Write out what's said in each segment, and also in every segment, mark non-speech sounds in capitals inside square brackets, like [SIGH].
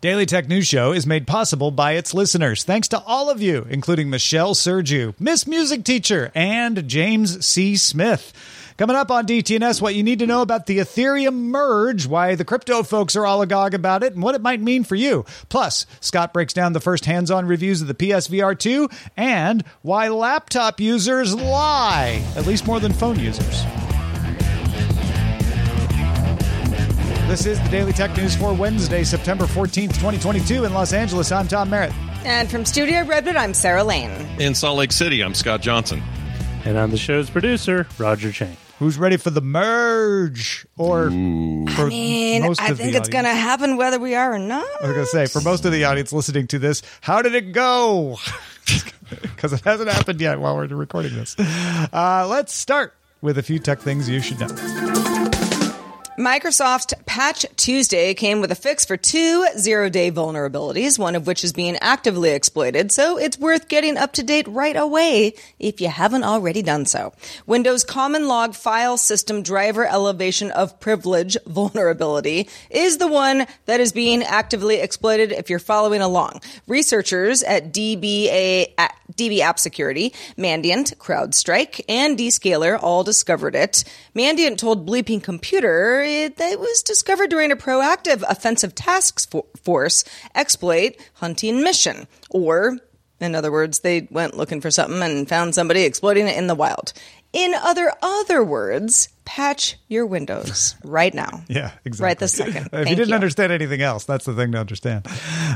Daily Tech News Show is made possible by its listeners. Thanks to all of you, including Michelle Sergiu, Miss Music Teacher, and James C. Smith. Coming up on DTNS, what you need to know about the Ethereum merge, why the crypto folks are all agog about it, and what it might mean for you. Plus, Scott breaks down the first hands on reviews of the PSVR 2 and why laptop users lie, at least more than phone users. This is the Daily Tech News for Wednesday, September 14th, 2022 in Los Angeles. I'm Tom Merritt. And from Studio Redwood, I'm Sarah Lane. In Salt Lake City, I'm Scott Johnson. And I'm the show's producer, Roger Chang. Who's ready for the merge? Or for I mean, most I of think it's going to happen whether we are or not. I was going to say, for most of the audience listening to this, how did it go? [LAUGHS] Because it hasn't happened yet while we're recording this. Uh, let's start with a few tech things you should know. Microsoft Patch Tuesday came with a fix for two zero day vulnerabilities, one of which is being actively exploited, so it's worth getting up to date right away if you haven't already done so. Windows Common Log File System Driver Elevation of Privilege [LAUGHS] vulnerability is the one that is being actively exploited if you're following along. Researchers at DBA, DB App Security, Mandiant, CrowdStrike, and Zscaler all discovered it. Mandiant told Bleeping Computer it, it was discovered during a proactive offensive task force exploit hunting mission. Or, in other words, they went looking for something and found somebody exploiting it in the wild. In other other words, patch your windows [LAUGHS] right now. Yeah, exactly. Right this second. if Thank you didn't you. understand anything else, that's the thing to understand.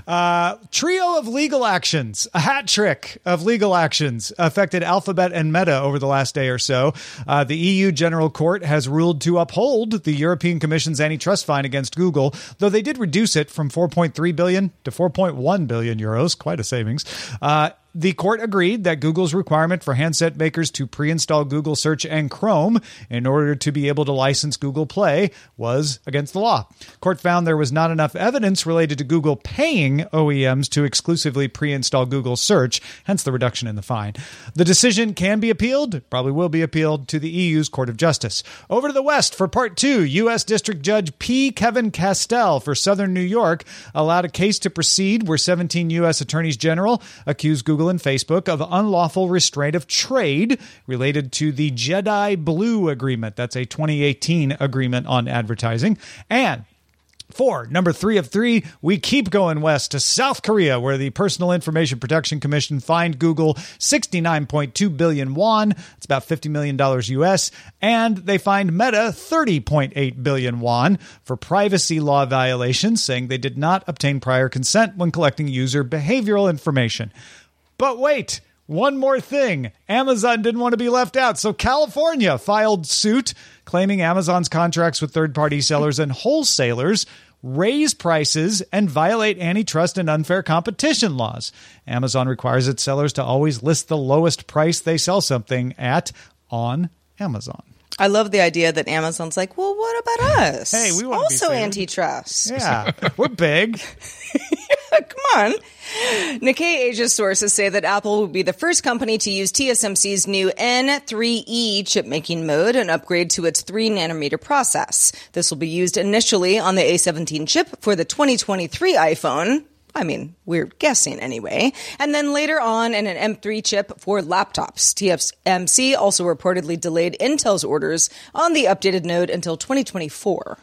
Uh, trio of legal actions, a hat trick of legal actions affected Alphabet and Meta over the last day or so. Uh, the EU General Court has ruled to uphold the European Commission's antitrust fine against Google, though they did reduce it from 4.3 billion to 4.1 billion euros, quite a savings. Uh, the court agreed that Google's requirement for handset makers to pre install Google Search and Chrome in order to be able to license Google Play was against the law. Court found there was not enough evidence related to Google paying OEMs to exclusively pre install Google Search, hence the reduction in the fine. The decision can be appealed, probably will be appealed to the EU's Court of Justice. Over to the West for part two, U.S. District Judge P. Kevin Castel for Southern New York allowed a case to proceed where 17 U.S. attorneys general accused Google and Facebook of unlawful restraint of trade related to the Jedi Blue Agreement. That's a 2018 agreement on advertising. And Four, number three of three, we keep going west to South Korea, where the Personal Information Protection Commission fined Google 69.2 billion won. It's about $50 million US. And they fined Meta 30.8 billion won for privacy law violations, saying they did not obtain prior consent when collecting user behavioral information. But wait, one more thing. Amazon didn't want to be left out, so California filed suit claiming Amazon's contracts with third party sellers and wholesalers raise prices and violate antitrust and unfair competition laws. Amazon requires its sellers to always list the lowest price they sell something at on Amazon. I love the idea that Amazon's like, well, what about us? Hey, we be also antitrust. Yeah, we're big. [LAUGHS] Come on. Nikkei Asia sources say that Apple will be the first company to use TSMC's new N3E chip making mode and upgrade to its 3 nanometer process. This will be used initially on the A17 chip for the 2023 iPhone. I mean, we're guessing anyway. And then later on in an M3 chip for laptops. TSMC also reportedly delayed Intel's orders on the updated node until 2024.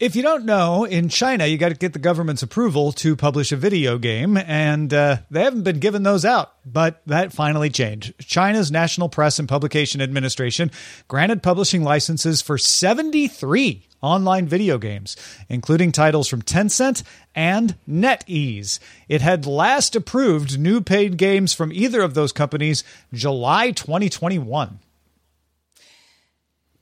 If you don't know, in China, you got to get the government's approval to publish a video game, and uh, they haven't been giving those out. But that finally changed. China's National Press and Publication Administration granted publishing licenses for 73 online video games, including titles from Tencent and NetEase. It had last approved new paid games from either of those companies July 2021.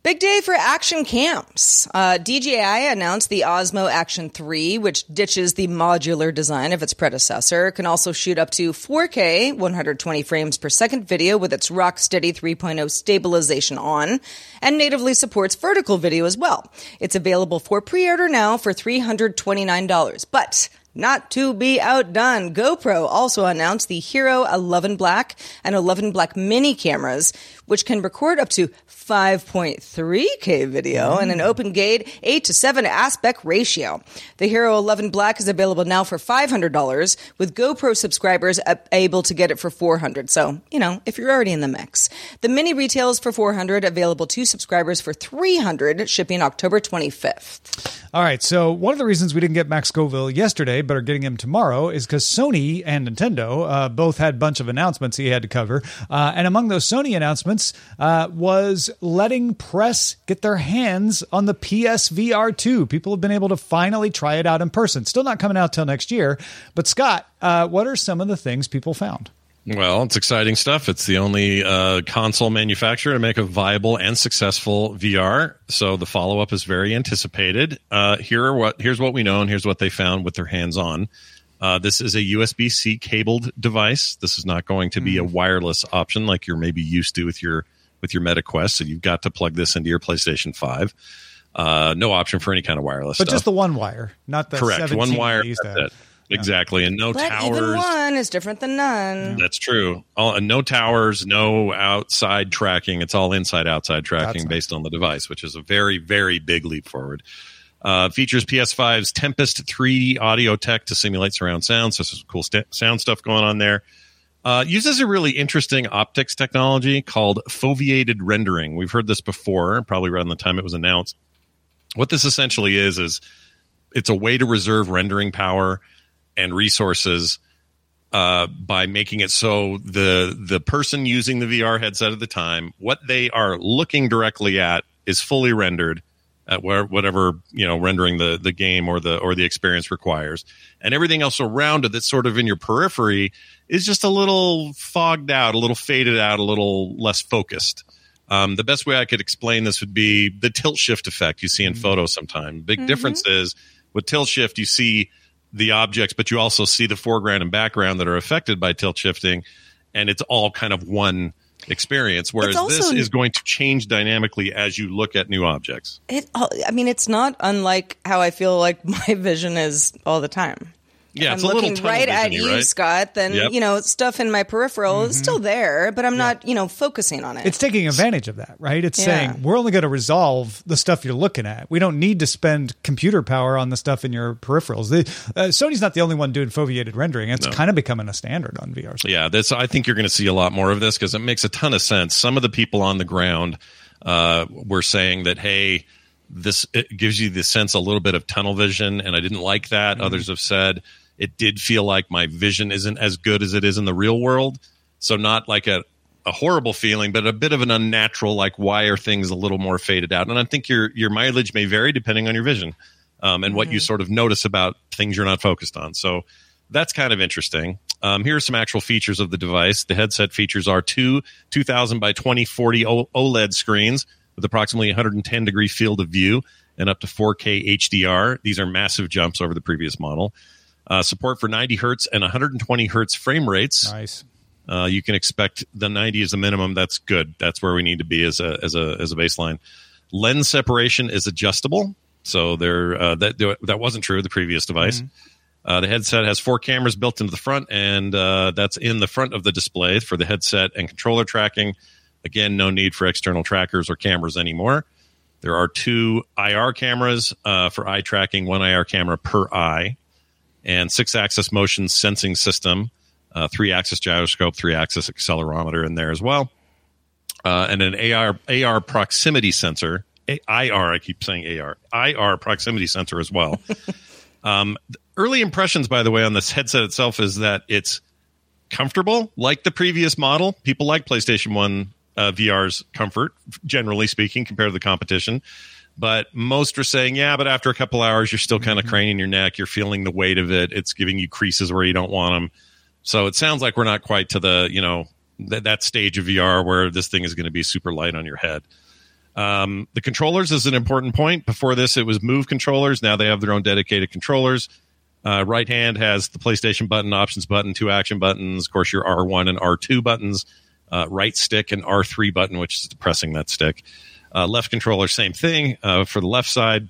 Big day for action cams. Uh, DJI announced the Osmo Action 3, which ditches the modular design of its predecessor. Can also shoot up to 4K, 120 frames per second video with its rock steady 3.0 stabilization on, and natively supports vertical video as well. It's available for pre-order now for $329. But not to be outdone, GoPro also announced the Hero 11 Black and 11 Black mini cameras, which can record up to 5.3K video and an open gate 8 to 7 aspect ratio. The Hero 11 Black is available now for $500 with GoPro subscribers able to get it for $400. So, you know, if you're already in the mix. The mini retails for $400, available to subscribers for $300. shipping October 25th. All right, so one of the reasons we didn't get Max Scoville yesterday, but are getting him tomorrow, is because Sony and Nintendo uh, both had a bunch of announcements he had to cover. Uh, and among those Sony announcements uh, was letting press get their hands on the PSVR 2. People have been able to finally try it out in person. Still not coming out till next year. But Scott, uh, what are some of the things people found? Well, it's exciting stuff. It's the only uh, console manufacturer to make a viable and successful VR. So the follow up is very anticipated. Uh, here are what here's what we know, and here's what they found with their hands on. Uh, this is a USB C cabled device. This is not going to be a wireless option like you're maybe used to with your with your Meta Quest. So you've got to plug this into your PlayStation Five. Uh, no option for any kind of wireless. But stuff. just the one wire, not the correct 17 one wire. they used That's have. it. Exactly, and no But towers. even one is different than none. That's true. All, no towers, no outside tracking. It's all inside outside tracking That's based on the device, which is a very, very big leap forward. Uh, features PS5's Tempest 3D audio tech to simulate surround sound. So, some cool st- sound stuff going on there. Uh, uses a really interesting optics technology called foveated rendering. We've heard this before, probably around the time it was announced. What this essentially is, is it's a way to reserve rendering power and resources uh, by making it so the the person using the VR headset at the time, what they are looking directly at is fully rendered at where whatever you know rendering the the game or the or the experience requires, and everything else around it that's sort of in your periphery is just a little fogged out, a little faded out, a little less focused. Um, the best way I could explain this would be the tilt shift effect you see in photos sometimes Big difference is with tilt shift, you see the objects, but you also see the foreground and background that are affected by tilt shifting, and it's all kind of one experience. Whereas also- this is going to change dynamically as you look at new objects. It, I mean, it's not unlike how I feel like [LAUGHS] my vision is all the time. Yeah, I'm it's a looking tunnel right at you, right? Scott. Then Yep. you know stuff in my peripheral is still there, but I'm not you know focusing on it. It's taking advantage of that, right? It's Yeah. saying we're only going to resolve the stuff you're looking at. We don't need to spend computer power on the stuff in your peripherals. The, uh, Sony's not the only one doing foveated rendering. It's kind of becoming a standard on VR. Yeah, that's. I think you're going to see a lot more of this because it makes a ton of sense. Some of the people on the ground uh, were saying that, hey, this it gives you the sense a little bit of tunnel vision, and I didn't like that. Others have said it did feel like my vision isn't as good as it is in the real world. So not like a a horrible feeling, but a bit of an unnatural. Like, why are things a little more faded out? And I think your your mileage may vary depending on your vision um, and what you sort of notice about things you're not focused on. So that's kind of interesting. Um, here are some actual features of the device. The headset features are two 2000 by 2040 OLED screens with approximately 110 degree field of view and up to 4K HDR. These are massive jumps over the previous model. Uh, support for 90 hertz and 120 hertz frame rates. Nice. Uh, you can expect the 90 as a minimum. That's good. That's where we need to be as a as a as a baseline. Lens separation is adjustable, so there uh, that that wasn't true of the previous device. Uh, the headset has four cameras built into the front, and uh, that's in the front of the display for the headset and controller tracking. Again, no need for external trackers or cameras anymore. There are two IR cameras uh, for eye tracking, one IR camera per eye, and six axis motion sensing system, uh, three axis gyroscope, three axis accelerometer in there as well, uh, and an AR AR proximity sensor A- IR. I keep saying AR. IR proximity sensor as well. [LAUGHS] um, early impressions, by the way, on this headset itself is that it's comfortable, like the previous model. People like PlayStation One uh, VR's comfort, generally speaking, compared to the competition. But most are saying, yeah, but after a couple hours, you're still kind of craning your neck. You're feeling the weight of it. It's giving you creases where you don't want them. So it sounds like we're not quite to the, you know, th- that stage of VR where this thing is going to be super light on your head. Um, the controllers is an important point. Before this, it was Move controllers. Now they have their own dedicated controllers. Uh, right hand has the PlayStation button, options button, two action buttons. Of course, your R1 and R2 buttons. Uh, right stick and R3 button, which is pressing that stick. Uh, left controller, same thing uh, for the left side.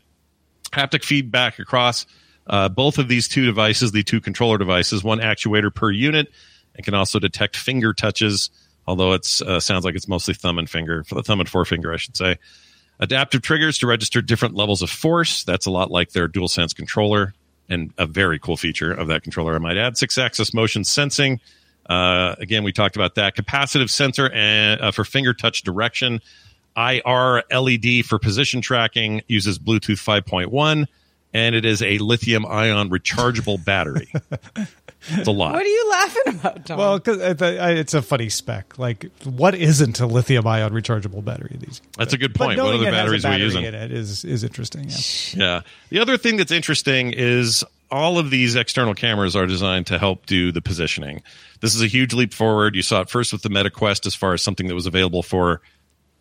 Haptic feedback across uh, both of these two devices, the two controller devices, one actuator per unit, and can also detect finger touches. Although it uh, sounds like it's mostly thumb and finger, for the thumb and forefinger, I should say. Adaptive triggers to register different levels of force. That's a lot like their DualSense controller, and a very cool feature of that controller, I might add. Six axis motion sensing. Uh, again, we talked about that. Capacitive sensor and, uh, for finger touch direction. IR LED for position tracking uses Bluetooth 5.1, and it is a lithium ion rechargeable battery. [LAUGHS] it's a lot. What are you laughing about, Tom? Well, because it's a funny spec. Like, what isn't a lithium ion rechargeable battery? These That's a good point. What other it has a batteries are we using? in it is is interesting. Yeah. Yeah. The other thing that's interesting is all of these external cameras are designed to help do the positioning. This is a huge leap forward. You saw it first with the MetaQuest as far as something that was available for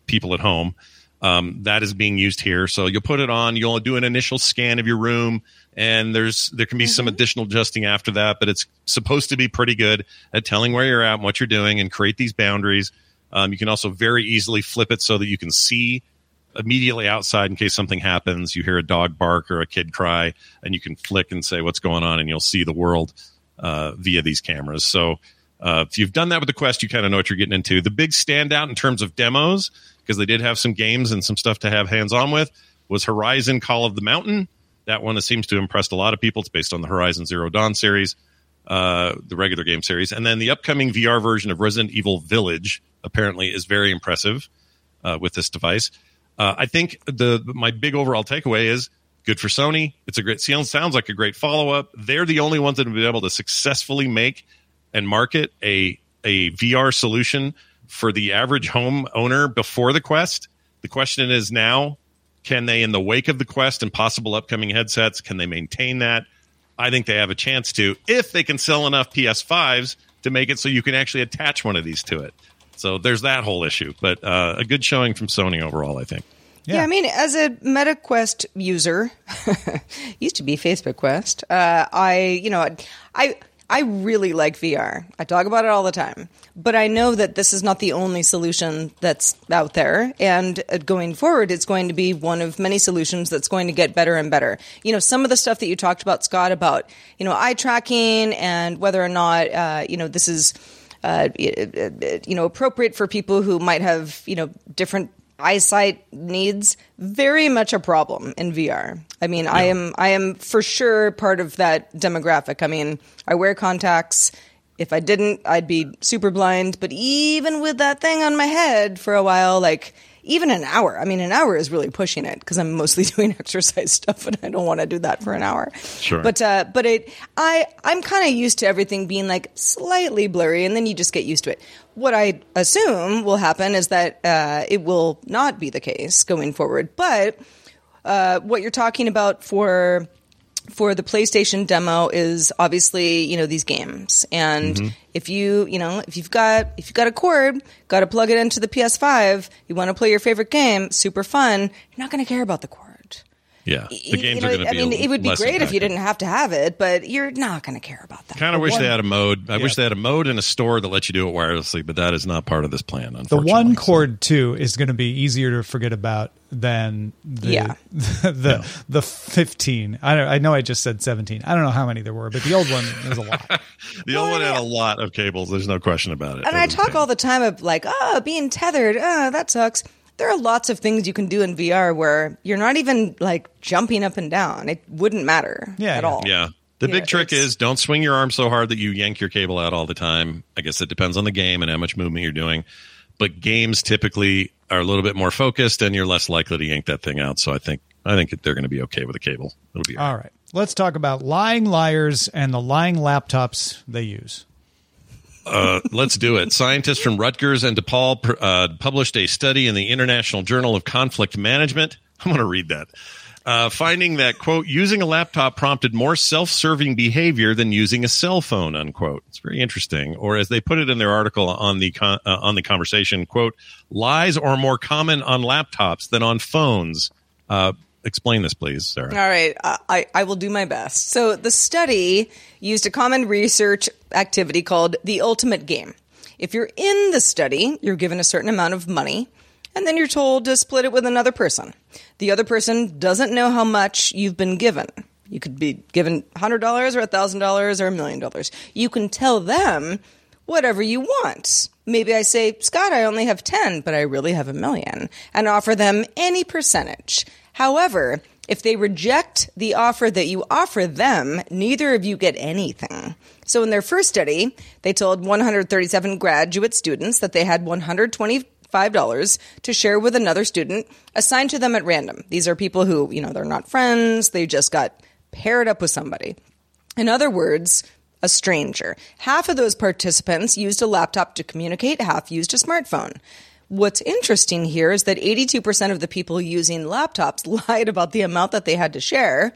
people at home. Um, that is being used here. So you'll put it on, you'll do an initial scan of your room, and there's there can be some additional adjusting after that, but it's supposed to be pretty good at telling where you're at and what you're doing and create these boundaries. Um, you can also very easily flip it so that you can see immediately outside in case something happens. You hear a dog bark or a kid cry, and you can flick and say what's going on, and you'll see the world uh, via these cameras. So uh, if you've done that with the Quest, you kind of know what you're getting into. The big standout in terms of demos, because they did have some games and some stuff to have hands on with, was Horizon Call of the Mountain. That one seems to have impressed a lot of people. It's based on the Horizon Zero Dawn series, uh, the regular game series. And then the upcoming VR version of Resident Evil Village apparently is very impressive uh, with this device. Uh, I think the my big overall takeaway is good for Sony. It's a great sounds like a great follow up. They're the only ones that have been able to successfully make and market a a VR solution for the average home owner before the Quest. The question is now, can they, in the wake of the Quest and possible upcoming headsets, can they maintain that? I think they have a chance to if they can sell enough PS5s to make it so you can actually attach one of these to it. So there's that whole issue, but uh, a good showing from Sony overall, I think. Yeah. I mean, as a MetaQuest user, [LAUGHS] used to be Facebook Quest. Uh, I, you know, I I really like VR. I talk about it all the time, but I know that this is not the only solution that's out there. And uh, going forward, it's going to be one of many solutions that's going to get better and better. You know, some of the stuff that you talked about, Scott, about you know eye tracking and whether or not uh, you know this is. Uh, you know, appropriate for people who might have, you know, different eyesight needs very much a problem in VR. I mean, I am I am for sure part of that demographic. I mean, I wear contacts. If I didn't, I'd be super blind, but even with that thing on my head for a while like even an hour. I mean, an hour is really pushing it because I'm mostly [LAUGHS] doing exercise stuff and I don't want to do that for an hour. Sure. But uh, but it I I'm kind of used to everything being like slightly blurry, and then you just get used to it. What I assume will happen is that uh, it will not be the case going forward. But uh, what you're talking about for for the PlayStation demo is obviously you know these games, and mm-hmm. if you you know if you've got if you've got a cord, got to plug it into the PS5, you want to play your favorite game, super fun. You're not going to care about the cord. Yeah, the You games know, are going to be. I mean, it would be less great if you didn't have to have it, but you're not going to care about that. Kind of wish one- they had a mode. I wish they had a mode in a store that lets you do it wirelessly, but that is not part of this plan. Unfortunately, the one So- cord too is going to be easier to forget about than the Yeah. [LAUGHS] the the fifteen. I don't, I know I just said seventeen. I don't know how many there were, but the old one is a lot. [LAUGHS] The old one had a lot of cables. There's no question about it. And I talk change. all the time of like, oh, being tethered, oh, that sucks. There are lots of things you can do in VR where you're not even like jumping up and down. It wouldn't matter Yeah, at yeah. all. Yeah. The Yeah, big trick is don't swing your arm so hard that you yank your cable out all the time. I guess it depends on the game and how much movement you're doing. but games typically are a little bit more focused, and you're less likely to yank that thing out. So I think I think they're going to be okay with a cable. It'll be All right. Let's talk about lying liars and the lying laptops they use. Uh, let's do it. Scientists from Rutgers and DePaul uh, published a study in the International Journal of Conflict Management. [LAUGHS] I'm going to read that. Uh, finding that quote using a laptop prompted more self-serving behavior than using a cell phone unquote it's very interesting or as they put it in their article on the con- uh, on the conversation quote lies are more common on laptops than on phones uh, explain this please sarah All right, I, I will do my best. So, the study used a common research activity called the ultimatum game. If you're in the study, you're given a certain amount of money, and then you're told to split it with another person. The other person doesn't know how much you've been given. You could be given $100 or $1,000 or a million dollars. You can tell them whatever you want. Maybe I say, Scott, I only have 10, but I really have a million, and offer them any percentage. However, if they reject the offer that you offer them, neither of you get anything. So in their first study, they told 137 graduate students that they had 125 dollars to share with another student assigned to them at random. These are people who, you know, they're not friends, they just got paired up with somebody. In other words, a stranger. Half of those participants used a laptop to communicate, half used a smartphone. What's interesting here is that 82% of the people using laptops [LAUGHS] lied about the amount that they had to share,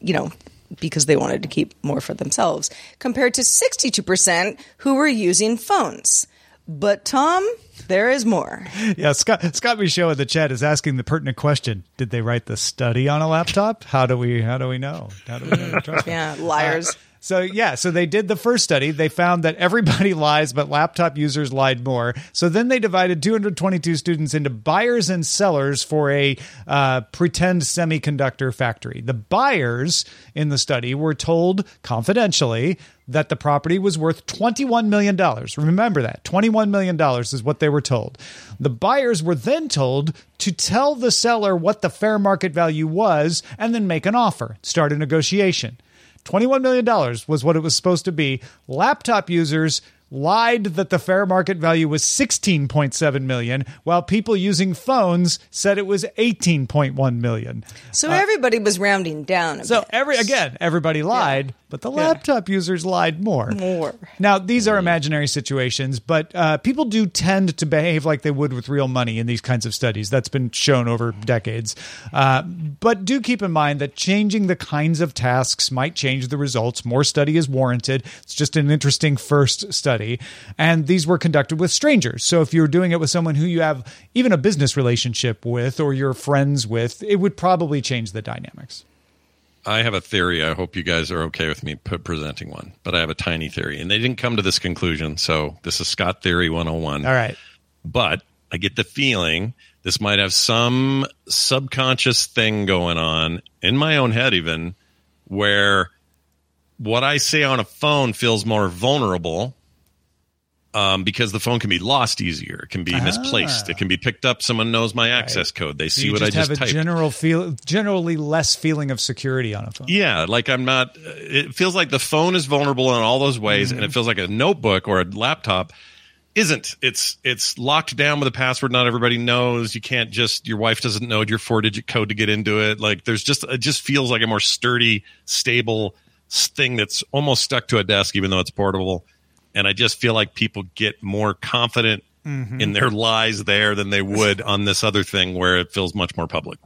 you know, because they wanted to keep more for themselves, compared to 62% who were using phones. But Tom, there is more. Yeah, Scott Scott Michaud in the chat is asking the pertinent question: Did they write the study on a laptop? How do we how do we know? How do we know? to trust them? Yeah, liars. Uh, So yeah, so they did the first study. They found that everybody [LAUGHS] lies, but laptop users lied more. So then they divided 222 students into buyers and sellers for a uh, pretend semiconductor factory. The buyers in the study were told confidentially that the property was worth $21 million. Remember that. $21 million is what they were told. The buyers were then told to tell the seller what the fair market value was and then make an offer, start a negotiation. $21 million was what it was supposed to be. Laptop users lied that the fair market value was 16.7 million while people using phones said it was 18.1 million. So everybody was rounding down a So bit. every again, everybody lied, but the laptop users lied more. More. Now these are imaginary situations, but uh, people do tend to behave like they would with real money in these kinds of studies. That's been shown over decades. Uh, but do keep in mind that changing the kinds of tasks might change the results. More study is warranted. It's just an interesting first study, and these were conducted with strangers. So if you're doing it with someone who you have even a business relationship with or you're friends with, it would probably change the dynamics. I have a theory. I hope you guys are okay with me p- presenting one, but I have a tiny theory, and they didn't come to this conclusion. So this is Scott Theory 101. All right. But I get the feeling this might have some subconscious thing going on in my own head, even where what I say on a phone feels more vulnerable um, because the phone can be lost easier. It can be misplaced. It ah. can be picked up. Someone knows my access code. They see you what just I just have a general feel, generally less feeling of security on a phone. Yeah, like I'm not. Uh, it feels like the phone is vulnerable in all those ways, and it mm-hmm. feels like a notebook or a laptop isn't. It's it's locked down with a password. Not everybody knows. You can't just. Your wife doesn't know your four digit code to get into it. Like there's just. It just feels like a more sturdy, stable thing that's almost stuck to a desk, even though it's portable. And I just feel like people get more confident mm-hmm. in their lies there than they would on this other thing where it feels much more public.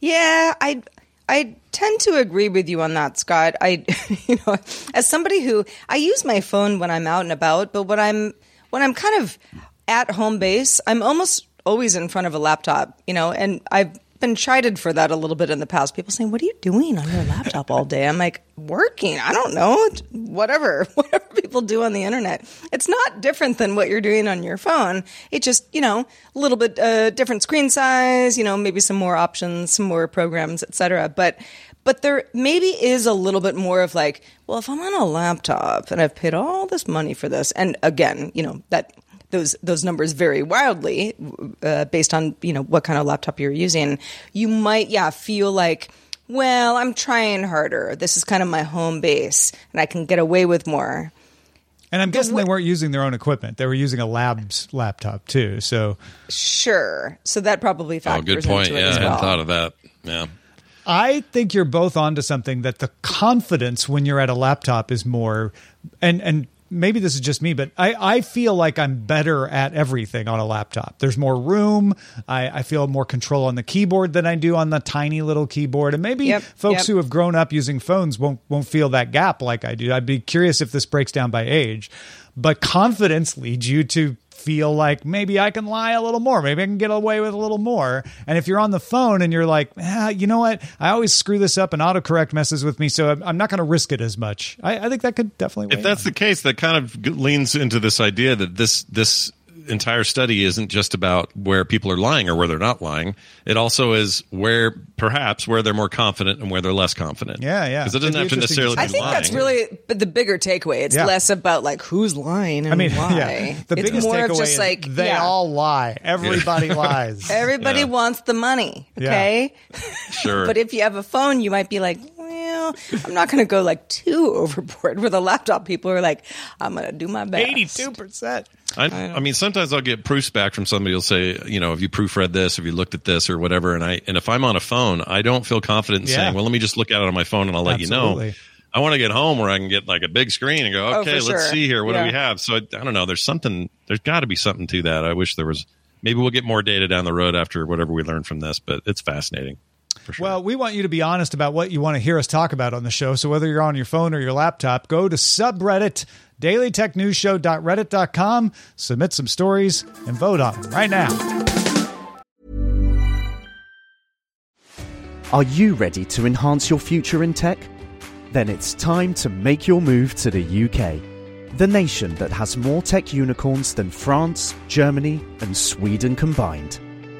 Yeah, I I tend to agree with you on that, Scott. I [LAUGHS] you know, as somebody who I use my phone when I'm out and about, but when I'm when I'm kind of at home base, I'm almost always in front of a laptop, you know, and I've been chided for that a little bit in the past. People saying, "What are you doing on your laptop all day?" I'm like, "Working. I don't know. Whatever. [LAUGHS] Whatever people do on the internet. It's not different than what you're doing on your phone. It just, you know, a little bit uh, different screen size, you know, maybe some more options, some more programs, etc. But but there maybe is a little bit more of like, well, if I'm on a laptop and I've paid all this money for this, and again, you know, that those those numbers vary wildly uh, based on you know what kind of laptop you're using. You might yeah feel like well I'm trying harder. This is kind of my home base, and I can get away with more. And I'm guessing they weren't using their own equipment. They were using a lab's laptop too. So Sure. So that probably factors. Oh, factors good point. into it Yeah, as I hadn't well. thought of that. Yeah. I think you're both onto something that the confidence when you're at a laptop is more and and maybe this is just me, but I, I feel like I'm better at everything on a laptop. There's more room. I, I feel more control on the keyboard than I do on the tiny little keyboard. And maybe Yep, folks yep. who have grown up using phones won't won't feel that gap like I do. I'd be curious if this breaks down by age. But confidence leads you to feel like maybe I can lie a little more. Maybe I can get away with a little more. And if you're on the phone and you're like, ah, you know what? I always screw this up and autocorrect messes with me, so I'm, I'm not going to risk it as much. I, I think that could definitely. Work. If that's the case, that kind of leans into this idea that this this entire study isn't just about where people are lying or where they're not lying. It also is where perhaps where they're more confident and where they're less confident. Yeah, yeah. Because it doesn't It'd have to necessarily see. I think lying. that's really the bigger takeaway. It's Yeah. less about like who's lying and I mean, [LAUGHS] why. yeah. The it's biggest more takeaway of just is like they yeah, all lie. Everybody [LAUGHS] lies. everybody Yeah. wants the money. Yeah. Okay. sure. [LAUGHS] But if you have a phone, you might be like, well, I'm not going to go like too overboard. With a laptop, people are like, I'm going to do my best. Eighty-two percent. I, I mean, sometimes I'll get proofs back from somebody. who'll say, you know, have you proofread this? Have you looked at this or whatever? And I, and if I'm on a phone, I don't feel confident in Yeah. saying, well, let me just look at it on my phone and I'll let you know. I want to get home where I can get like a big screen and go, Oh, okay, for let's sure. see here. What do we have? So I, I don't know. There's something, there's got to be something to that. I wish there was, maybe we'll get more data down the road after whatever we learn from this, but it's fascinating for sure. Well, we want you to be honest about what you want to hear us talk about on the show. So whether you're on your phone or your laptop, go to subreddit dailytechnewsshow.reddit.com, submit some stories, and vote on them right now. Are you ready to enhance your future in tech? Then it's time to make your move to the UK, the nation that has more tech unicorns than France, Germany, and Sweden combined.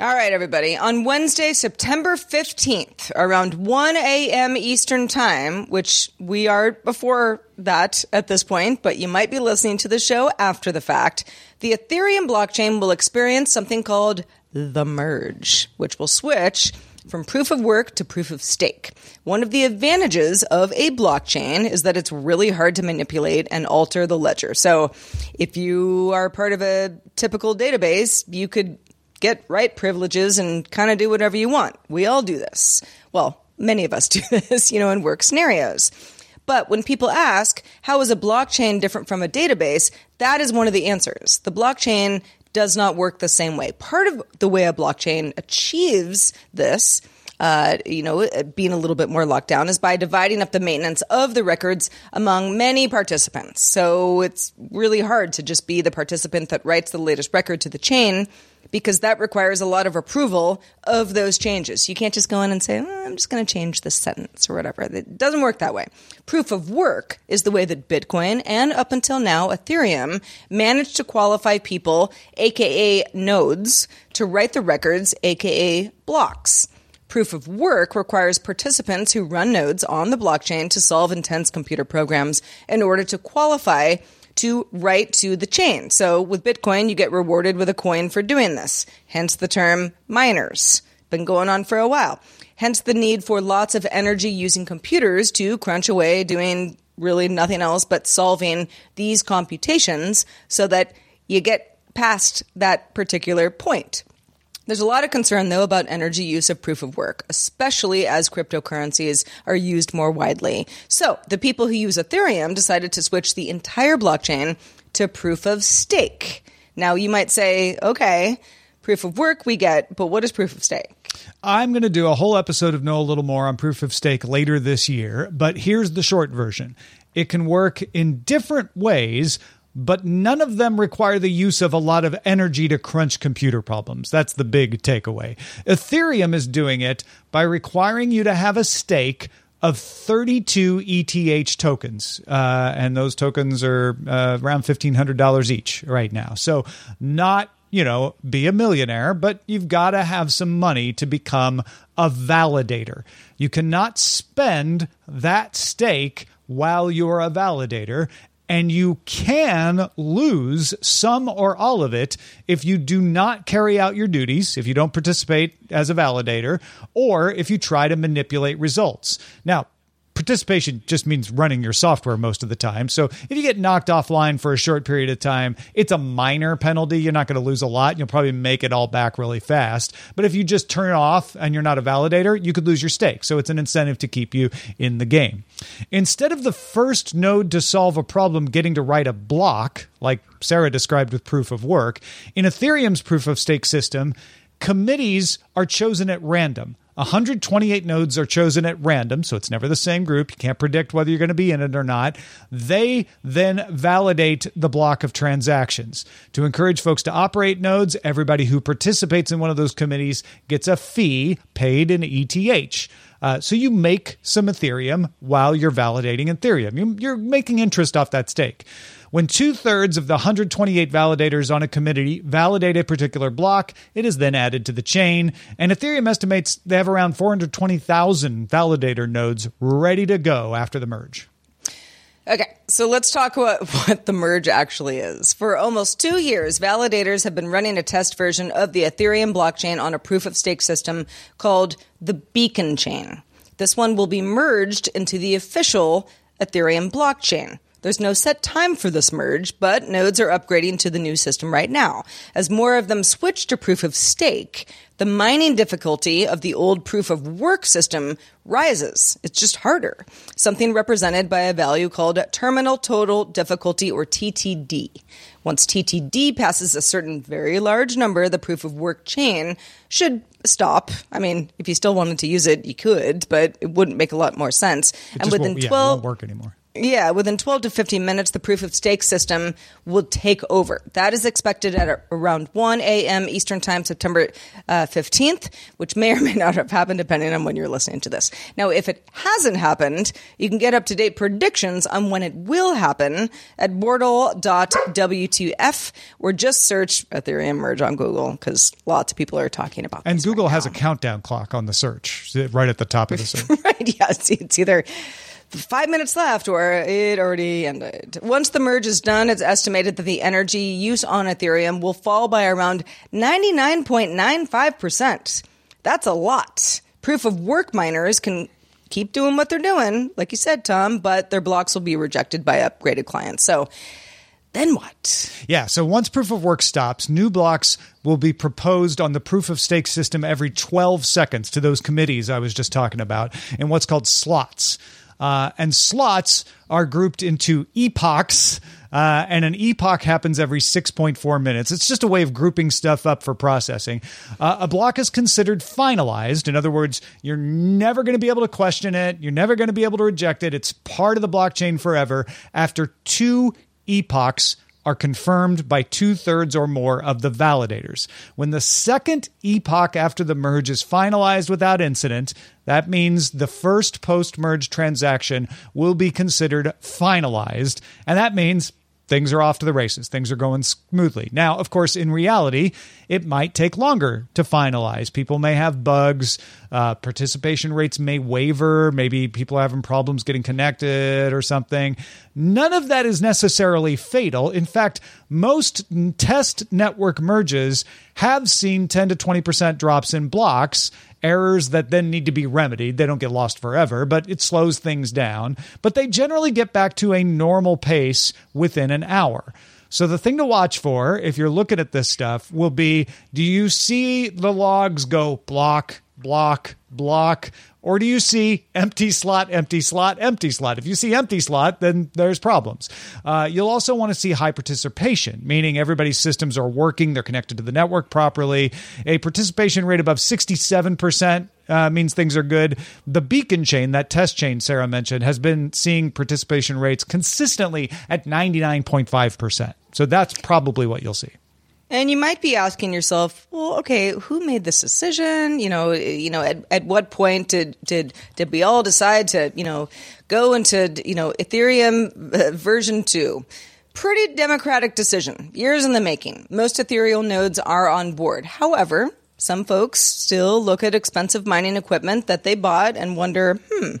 All right, everybody. On Wednesday, September 15th, around 1 a.m. Eastern Time, which we are before that at this point, but you might be listening to the show after the fact, the Ethereum blockchain will experience something called the merge, which will switch from proof of work to proof of stake. One of the advantages of a blockchain is that it's really hard to manipulate and alter the ledger. So if you are part of a typical database, you could get right privileges and kind of do whatever you want. We all do this. Well, many of us do [LAUGHS] this, you know, in work scenarios. But when people ask, how is a blockchain different from a database? That is one of the answers. The blockchain does not work the same way. Part of the way a blockchain achieves this uh, you know, being a little bit more locked down is by dividing up the maintenance of the records among many participants. So it's really hard to just be the participant that writes the latest record to the chain because that requires a lot of approval of those changes. You can't just go in and say, "Oh, I'm just going to change this sentence or whatever. It doesn't work that way. Proof of work is the way that Bitcoin and up until now Ethereum managed to qualify people, aka nodes, to write the records, aka blocks. Proof of work requires participants who run nodes on the blockchain to solve intense computer programs in order to qualify to write to the chain. So with Bitcoin, you get rewarded with a coin for doing this. Hence the term miners. Been going on for a while. Hence the need for lots of energy using computers to crunch away doing really nothing else but solving these computations so that you get past that particular point. There's a lot of concern, though, about energy use of proof of work, especially as cryptocurrencies are used more widely. So, the people who use Ethereum decided to switch the entire blockchain to proof of stake. Now, you might say, okay, proof of work we get, but what is proof of stake? I'm going to do a whole episode of Know a Little More on proof of stake later this year, but here's the short version. It can work in different ways, but none of them require the use of a lot of energy to crunch computer problems. That's the big takeaway. Ethereum is doing it by requiring you to have a stake of 32 ETH tokens. Uh, and those tokens are uh, around $1,500 each right now. So, not, you know, be a millionaire, but you've got to have some money to become a validator. You cannot spend that stake while you're a validator. And you can lose some or all of it if you do not carry out your duties, if you don't participate as a validator, or if you try to manipulate results. Now, participation just means running your software most of the time. So if you get knocked offline for a short period of time, it's a minor penalty. You're not going to lose a lot. You'll probably make it all back really fast. But if you just turn off and you're not a validator, you could lose your stake. So it's an incentive to keep you in the game. Instead of the first node to solve a problem getting to write a block, like Sarah described with proof of work, in Ethereum's proof of stake system, committees are chosen at random. 128 nodes are chosen at random, so it's never the same group. You can't predict whether you're going to be in it or not. They then validate the block of transactions. To encourage folks to operate nodes, everybody who participates in one of those committees gets a fee paid in ETH. Uh, so you make some Ethereum while you're validating Ethereum. You're making interest off that stake. When two thirds of the 128 validators on a committee validate a particular block, it is then added to the chain. And Ethereum estimates they have around 420,000 validator nodes ready to go after the merge. Okay, so let's talk about [LAUGHS] what the merge actually is. For almost two years, validators have been running a test version of the Ethereum blockchain on a proof of stake system called the Beacon Chain. This one will be merged into the official Ethereum blockchain. There's no set time for this merge, but nodes are upgrading to the new system right now. As more of them switch to proof of stake, the mining difficulty of the old proof of work system rises. It's just harder. Something represented by a value called terminal total difficulty or TTD. Once TTD passes a certain very large number, the proof of work chain should stop. I mean, if you still wanted to use it, you could, but it wouldn't make a lot more sense. It and within yeah, it 12 won't work anymore. Yeah, within 12 to 15 minutes, the proof of stake system will take over. That is expected at around 1 a.m. Eastern Time, September uh, 15th, which may or may not have happened depending on when you're listening to this. Now, if it hasn't happened, you can get up to date predictions on when it will happen at bordel.wtf or just search Ethereum merge on Google because lots of people are talking about this. And Google right has now. a countdown clock on the search right at the top of the search. [LAUGHS] right? Yes, it's either five minutes left or it already ended. Once the merge is done, it's estimated that the energy use on Ethereum will fall by around 99.95%. That's a lot. Proof of work miners can keep doing what they're doing, like you said, Tom, but their blocks will be rejected by upgraded clients. So then what? Yeah, so once proof of work stops, new blocks will be proposed on the proof of stake system every 12 seconds to those committees I was just talking about in what's called slots. Uh, and slots are grouped into epochs. Uh, and an epoch happens every 6.4 minutes. It's just a way of grouping stuff up for processing. Uh, a block is considered finalized. In other words, you're never going to be able to question it. You're never going to be able to reject it. It's part of the blockchain forever after two epochs are confirmed by two thirds or more of the validators. When the second epoch after the merge is finalized without incident, that means the first post merge transaction will be considered finalized. And that means things are off to the races. Things are going smoothly. Now, of course, in reality, it might take longer to finalize. People may have bugs. Uh, participation rates may waver. Maybe people are having problems getting connected or something. None of that is necessarily fatal. In fact, most test network merges have seen 10 to 20% drops in blocks errors that then need to be remedied. They don't get lost forever, but it slows things down. But they generally get back to a normal pace within an hour. So the thing to watch for if you're looking at this stuff will be do you see the logs go block, block, block, or do you see empty slot, empty slot, empty slot? If you see empty slot, then there's problems. Uh, you'll also want to see high participation, meaning everybody's systems are working, they're connected to the network properly. A participation rate above 67% uh, means things are good. The beacon chain, that test chain Sarah mentioned, has been seeing participation rates consistently at 99.5%. So that's probably what you'll see. And you might be asking yourself, well, okay, who made this decision? You know, you know, at, at what point did, did, did we all decide to, you know, go into, you know, Ethereum uh, version two? Pretty democratic decision, years in the making. Most Ethereum nodes are on board. However, some folks still look at expensive mining equipment that they bought and wonder, hmm,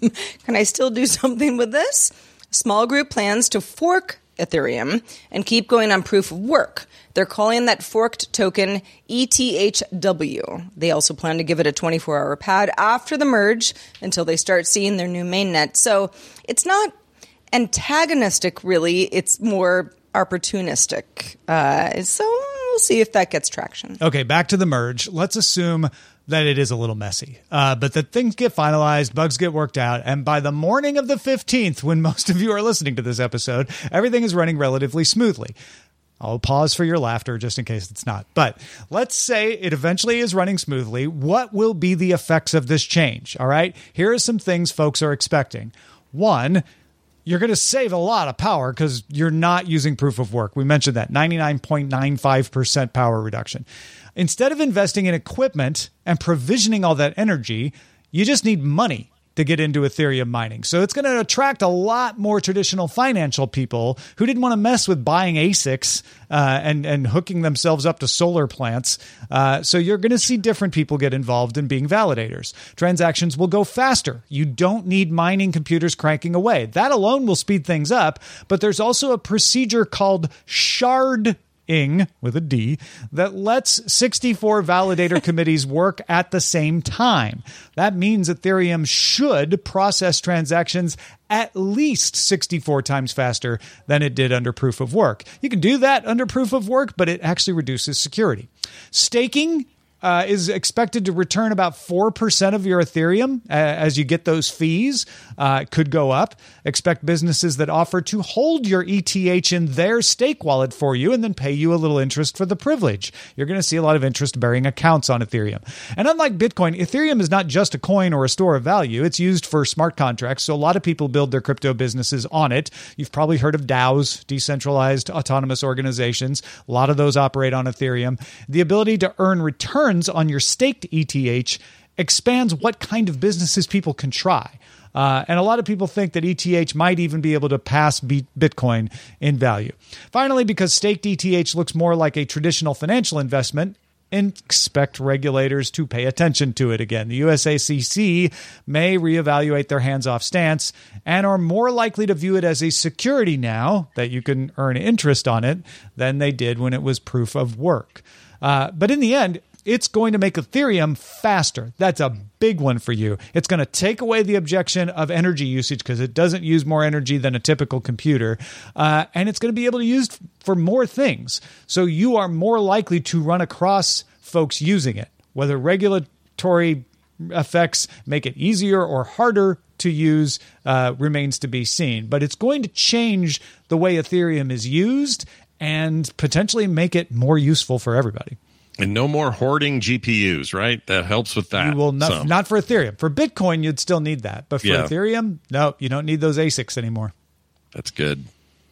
[LAUGHS] can I still do something with this? Small group plans to fork Ethereum and keep going on proof of work. They're calling that forked token ETHW. They also plan to give it a 24 hour pad after the merge until they start seeing their new mainnet. So it's not antagonistic, really, it's more opportunistic. Uh, so we'll see if that gets traction. Okay, back to the merge. Let's assume that it is a little messy, uh, but that things get finalized, bugs get worked out, and by the morning of the 15th, when [LAUGHS] most of you are listening to this episode, everything is running relatively smoothly. I'll pause for your laughter just in case it's not. But let's say it eventually is running smoothly. What will be the effects of this change? All right. Here are some things folks are expecting. One, you're going to save a lot of power because you're not using proof of work. We mentioned that 99.95% power reduction. Instead of investing in equipment and provisioning all that energy, you just need money to get into Ethereum mining. So it's going to attract a lot more traditional financial people who didn't want to mess with buying ASICs uh, and and hooking themselves up to solar plants. Uh, so you're going to see different people get involved in being validators. Transactions will go faster. You don't need mining computers cranking away. That alone will speed things up. But there's also a procedure called shard ing with a D that lets 64 validator [LAUGHS] committees work at the same time. That means Ethereum should process transactions at least 64 times faster than it did under proof of work. You can do that under proof of work, but it actually reduces security. Staking uh, is expected to return about 4% of your Ethereum uh, as you get those fees. Uh, could go up. Expect businesses that offer to hold your ETH in their stake wallet for you and then pay you a little interest for the privilege. You're going to see a lot of interest bearing accounts on Ethereum. And unlike Bitcoin, Ethereum is not just a coin or a store of value, it's used for smart contracts. So a lot of people build their crypto businesses on it. You've probably heard of DAOs, decentralized autonomous organizations. A lot of those operate on Ethereum. The ability to earn returns returns on your staked ETH expands what kind of businesses people can try. Uh, and a lot of people think that ETH might even be able to pass Bitcoin in value. Finally, because staked ETH looks more like a traditional financial investment, expect regulators to pay attention to it again. The US SEC may reevaluate their hands off stance and are more likely to view it as a security now that you can earn interest on it than they did when it was proof of work. Uh, but in the end, it's going to make Ethereum faster. That's a big one for you. It's going to take away the objection of energy usage because it doesn't use more energy than a typical computer. Uh, and it's going to be able to use for more things. So you are more likely to run across folks using it, whether regulatory effects make it easier or harder to use uh, remains to be seen. But it's going to change the way Ethereum is used and potentially make it more useful for everybody. And no more hoarding GPUs, right? That helps with that. You will not, so. not for Ethereum. For Bitcoin, you'd still need that, but for yeah. Ethereum, no, you don't need those ASICs anymore. That's good.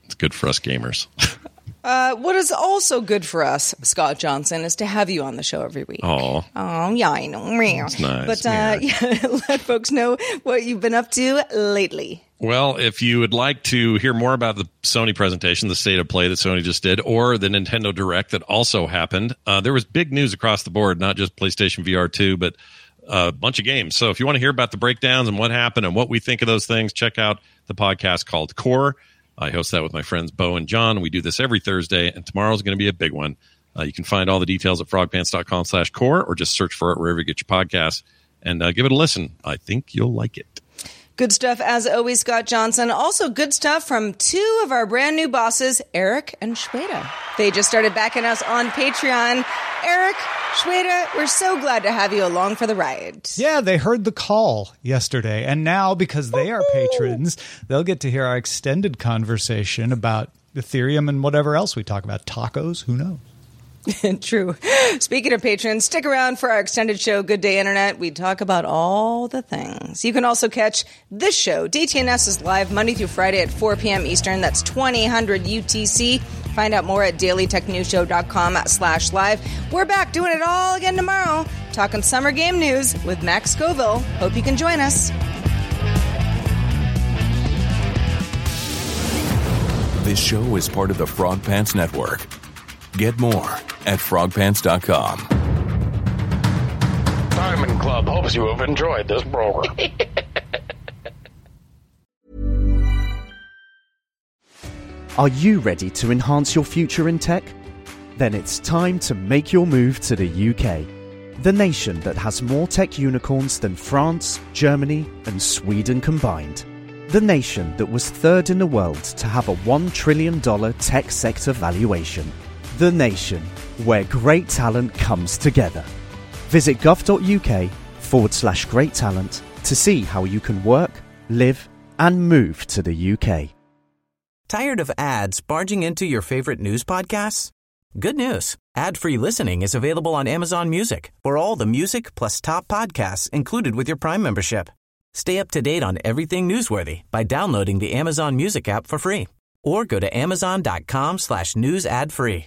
It's good for us gamers. [LAUGHS] Uh, what is also good for us, Scott Johnson, is to have you on the show every week. Oh, oh, yeah, I know. That's nice. But uh, yeah, [LAUGHS] let folks know what you've been up to lately. Well, if you would like to hear more about the Sony presentation, the state of play that Sony just did, or the Nintendo Direct that also happened, uh, there was big news across the board, not just PlayStation VR 2, but a bunch of games. So if you want to hear about the breakdowns and what happened and what we think of those things, check out the podcast called Core. I host that with my friends Bo and John. We do this every Thursday, and tomorrow's going to be a big one. Uh, you can find all the details at frogpants.com slash core or just search for it wherever you get your podcasts and uh, give it a listen. I think you'll like it. Good stuff, as always, Scott Johnson. Also, good stuff from two of our brand new bosses, Eric and Shweta. They just started backing us on Patreon. Eric, Shweta, we're so glad to have you along for the ride. Yeah, they heard the call yesterday. And now, because they are patrons, they'll get to hear our extended conversation about Ethereum and whatever else we talk about. Tacos, who knows? [LAUGHS] True. Speaking of patrons, stick around for our extended show, Good Day Internet. We talk about all the things. You can also catch this show. DTNS is live Monday through Friday at 4 p.m. Eastern. That's 2000 UTC. Find out more at dailytechnewsshow.com slash live. We're back doing it all again tomorrow, talking summer game news with Max Scoville. Hope you can join us. This show is part of the Frog Pants Network. Get more at frogpants.com. Diamond Club hopes you have enjoyed this program. [LAUGHS] Are you ready to enhance your future in tech? Then it's time to make your move to the UK, the nation that has more tech unicorns than France, Germany, and Sweden combined. The nation that was third in the world to have a $1 trillion tech sector valuation. The nation where great talent comes together. Visit gov.uk forward slash great talent to see how you can work, live, and move to the UK. Tired of ads barging into your favorite news podcasts? Good news. Ad-free listening is available on Amazon Music for all the music plus top podcasts included with your Prime membership. Stay up to date on everything newsworthy by downloading the Amazon Music app for free or go to amazon.com slash news ad free.